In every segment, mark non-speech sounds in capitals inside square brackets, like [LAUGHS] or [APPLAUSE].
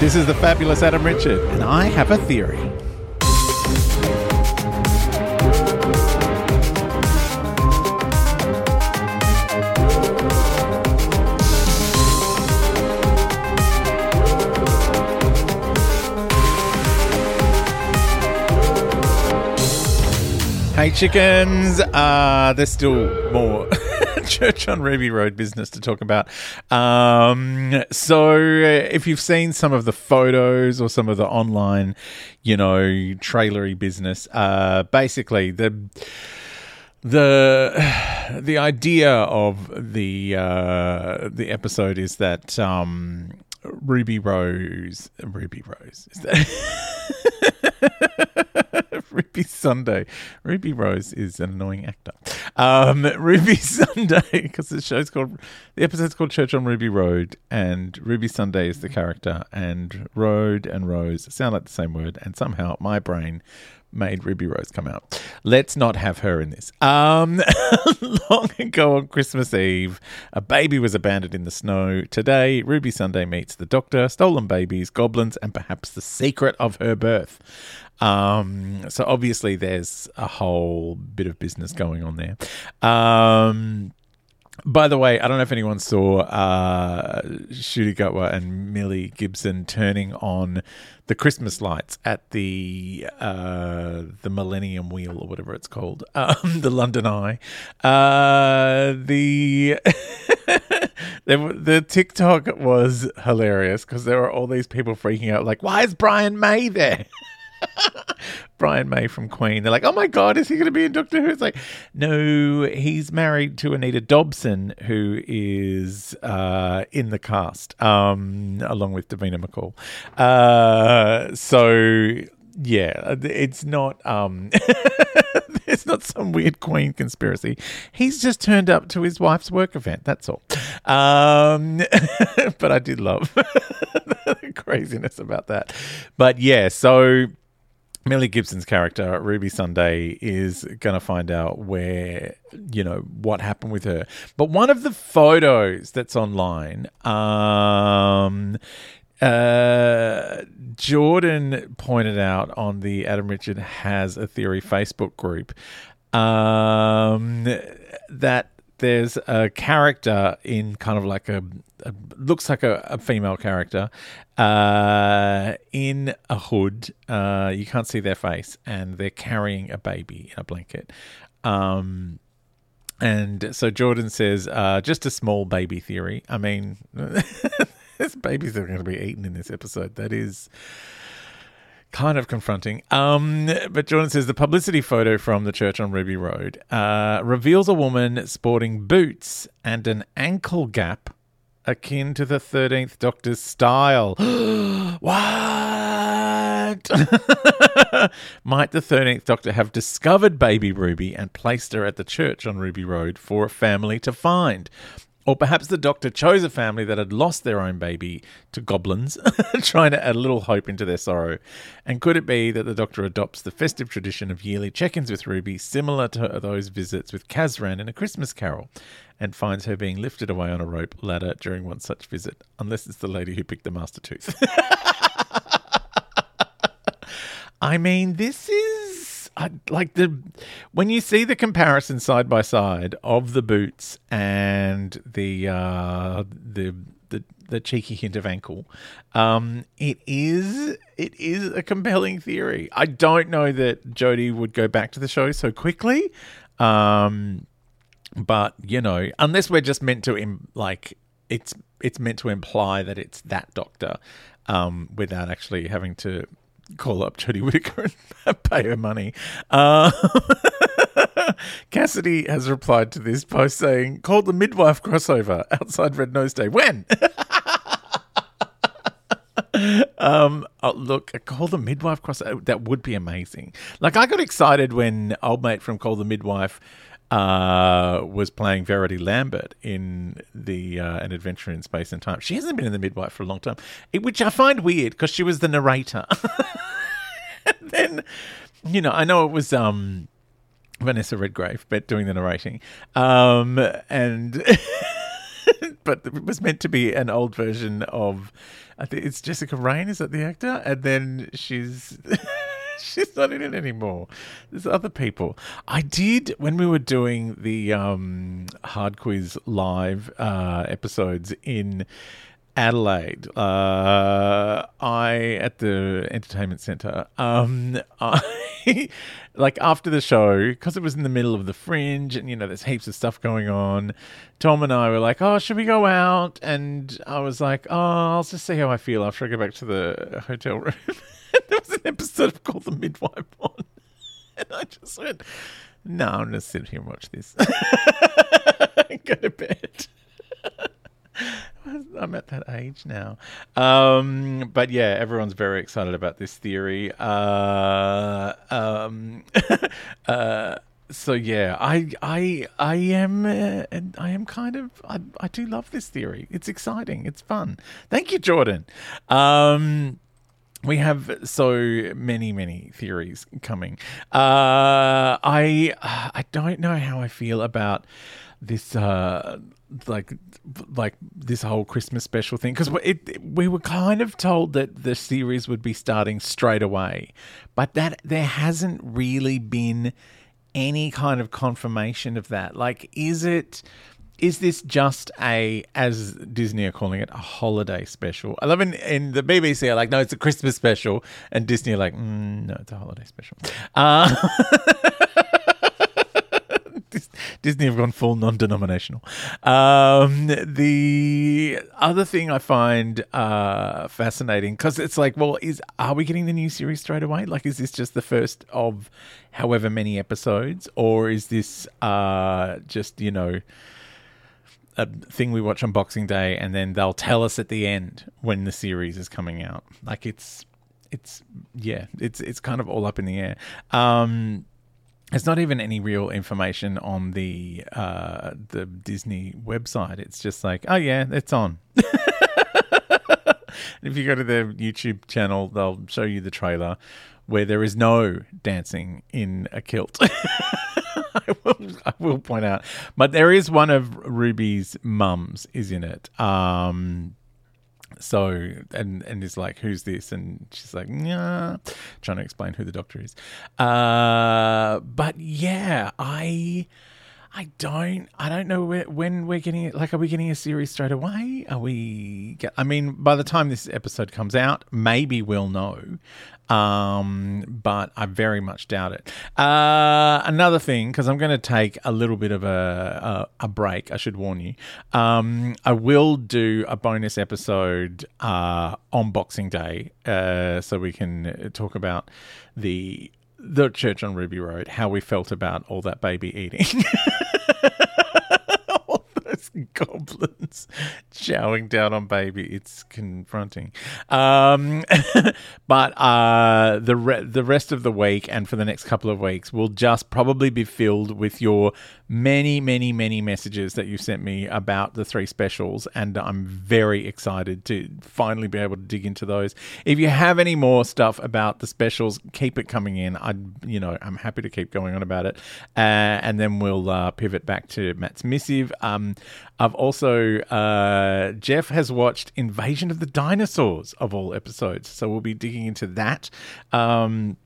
This is the fabulous Adam Richard, and I have a theory. Hey chickens! Uh, there's still more [LAUGHS] [LAUGHS] church on Ruby Road business to talk about. Um, so, uh, if you've seen some of the photos or some of the online, you know, trailery business, uh, basically the the [SIGHS] the idea of the uh, the episode is that um, Ruby Rose, Ruby Rose, is that? [LAUGHS] [LAUGHS] Ruby Sunday. Ruby Rose is an annoying actor. Um, [LAUGHS] Ruby Sunday, because the show's called, the episode's called Church on Ruby Road, and Ruby Sunday is the character, and Road and Rose sound like the same word, and somehow my brain made Ruby Rose come out. Let's not have her in this. Um, [LAUGHS] long ago on Christmas Eve, a baby was abandoned in the snow. Today, Ruby Sunday meets the doctor, stolen babies, goblins, and perhaps the secret of her birth. Um, so obviously, there's a whole bit of business going on there. Um, by the way, I don't know if anyone saw uh, Ncuti Gatwa and Millie Gibson turning on the Christmas lights at the uh, the Millennium Wheel or whatever it's called, [LAUGHS] um, the London Eye. Uh, the [LAUGHS] the TikTok was hilarious because there were all these people freaking out, like, "Why is Brian May there?" [LAUGHS] [LAUGHS] Brian May from Queen. They're like, oh my God, is he going to be in Doctor Who? It's like, no, he's married to Anita Dobson, who is uh, in the cast, um, along with Davina McCall. Uh, so, yeah, it's not. Um, [LAUGHS] it's not some weird Queen conspiracy. He's just turned up to his wife's work event. That's all. Um, [LAUGHS] but I did love the craziness about that. But yeah, so Millie Gibson's character, Ruby Sunday, is going to find out where, you know, what happened with her. But one of the photos that's online, um, uh, Jordan pointed out on the Adam Richard Has a Theory Facebook group um, that there's a character in kind of like a, a looks like a, a female character uh, in a hood. Uh, you can't see their face, and they're carrying a baby in a blanket. Um, and so Jordan says, uh, just a small baby theory. I mean, [LAUGHS] there's babies are going to be eaten in this episode. That is kind of confronting. Um, but Jordan says the publicity photo from the church on Ruby Road uh, reveals a woman sporting boots and an ankle gap akin to the 13th Doctor's style. [GASPS] what? [LAUGHS] Might the 13th Doctor have discovered baby Ruby and placed her at the church on Ruby Road for a family to find? Or perhaps the doctor chose a family that had lost their own baby to goblins, [LAUGHS] trying to add a little hope into their sorrow. And could it be that the doctor adopts the festive tradition of yearly check ins with Ruby, similar to those visits with Kazran in A Christmas Carol, and finds her being lifted away on a rope ladder during one such visit, unless it's the lady who picked the master tooth? [LAUGHS] I mean, this is I, like the when you see the comparison side by side of the boots and the uh, the the the cheeky hint of ankle, um, it is it is a compelling theory. I don't know that Jodie would go back to the show so quickly, um, but you know, unless we're just meant to Im- like it's it's meant to imply that it's that doctor, um, without actually having to call up Jodie Whittaker and [LAUGHS] pay her money. Uh, [LAUGHS] Cassidy has replied to this post saying, called the midwife crossover outside Red Nose Day. When? [LAUGHS] um, oh, look, call the midwife crossover. That would be amazing. Like, I got excited when old mate from Call the Midwife uh, was playing Verity Lambert in the uh, An Adventure in Space and Time. She hasn't been in the midwife for a long time, which I find weird because she was the narrator. [LAUGHS] and then, you know, I know it was um, Vanessa Redgrave, but doing the narrating, um, and. [LAUGHS] but it was meant to be an old version of. I think it's Jessica Raine. Is that the actor? And then she's. [LAUGHS] [LAUGHS] she's not in it anymore. There's other people. I did when we were doing the um, hard quiz live uh, episodes in Adelaide. Uh, I at the entertainment centre. Um, [LAUGHS] I like after the show because it was in the middle of the fringe, and you know there's heaps of stuff going on. Tom and I were like, "Oh, should we go out?" And I was like, "Oh, I'll just see how I feel after I go back to the hotel room." [LAUGHS] episode called "The Midwife" on, [LAUGHS] and I just went, "No, I'm gonna sit here and watch this. [LAUGHS] go to bed." [LAUGHS] I'm at that age now. Um, but yeah, everyone's very excited about this theory. Uh, um, uh, so yeah, I I I am uh, I am kind of I, I do love this theory. It's exciting. It's fun. Thank you, Jordan. Um, we have so many many theories coming. Uh, I I don't know how I feel about this uh like like this whole Christmas special thing because we were kind of told that the series would be starting straight away, but that there hasn't really been any kind of confirmation of that. Like, is it? Is this just a, as Disney are calling it, a holiday special? I love in, in the BBC are like, no, it's a Christmas special, and Disney are like, mm, no, it's a holiday special. Uh, [LAUGHS] Disney have gone full non-denominational. Um, the other thing I find uh, fascinating because it's like, well, is are we getting the new series straight away? Like, is this just the first of however many episodes, or is this uh, just you know? A thing we watch on Boxing Day, and then they'll tell us at the end when the series is coming out. Like it's, it's yeah, it's it's kind of all up in the air. Um, there's not even any real information on the uh, the Disney website. It's just like, oh yeah, it's on. [LAUGHS] if you go to their YouTube channel, they'll show you the trailer where there is no dancing in a kilt. [LAUGHS] [LAUGHS] I, will, I will point out, but there is one of Ruby's mums is in it. Um, so and and is like who's this? And she's like yeah trying to explain who the doctor is. Uh but yeah i I don't. I don't know where, when we're getting it. Like, are we getting a series straight away? Are we? Get, I mean, by the time this episode comes out, maybe we'll know. Um, but I very much doubt it. Uh, another thing, because I'm going to take a little bit of a, a, a break. I should warn you. Um, I will do a bonus episode uh, on Boxing Day, uh, so we can talk about the the church on Ruby Road, how we felt about all that baby eating. [LAUGHS] [LAUGHS] goblins chowing down on baby. It's confronting. Um, [LAUGHS] but uh, the re- the rest of the week and for the next couple of weeks will just probably be filled with your many, many, many messages that you sent me about the three specials, and I'm very excited to finally be able to dig into those. If you have any more stuff about the specials, keep it coming in. I, you know, I'm happy to keep going on about it, uh, and then we'll uh, pivot back to Matt's missive. Um, I've also uh, Jeff has watched Invasion of the Dinosaurs of all episodes, so we'll be digging into that. Um,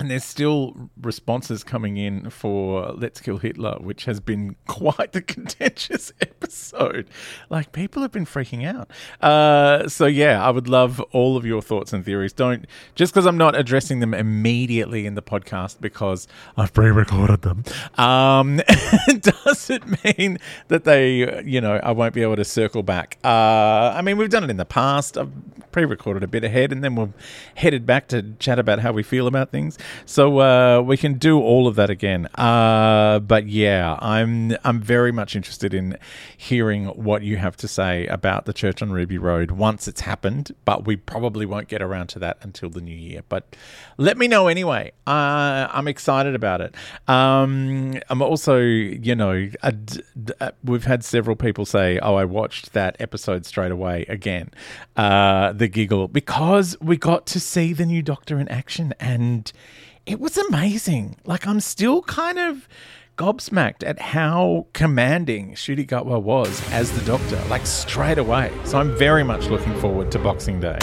and there's still responses coming in for Let's Kill Hitler, which has been [LAUGHS] quite the contentious [LAUGHS] episode. Like, people have been freaking out. Uh, so, yeah, I would love all of your thoughts and theories. Don't, just because I'm not addressing them immediately in the podcast because I've pre recorded them, um, [LAUGHS] doesn't mean that they, you know, I won't be able to circle back. Uh, I mean, we've done it in the past. I've pre recorded a bit ahead and then we're headed back to chat about how we feel about things. So uh, we can do all of that again. Uh, but yeah, I'm I'm very much interested in hearing what you have to say about the church on Ruby Road once it's happened. But we probably won't get around to that until the new year. But let me know anyway. Uh, I'm excited about it. Um, I'm also, you know, we've had several people say, "Oh, I watched that episode straight away again." Uh, the giggle because we got to see the new Doctor in action and it was amazing. Like I'm still kind of gobsmacked at how commanding Ncuti Gatwa was as the Doctor, like straight away. So I'm very much looking forward to Boxing Day.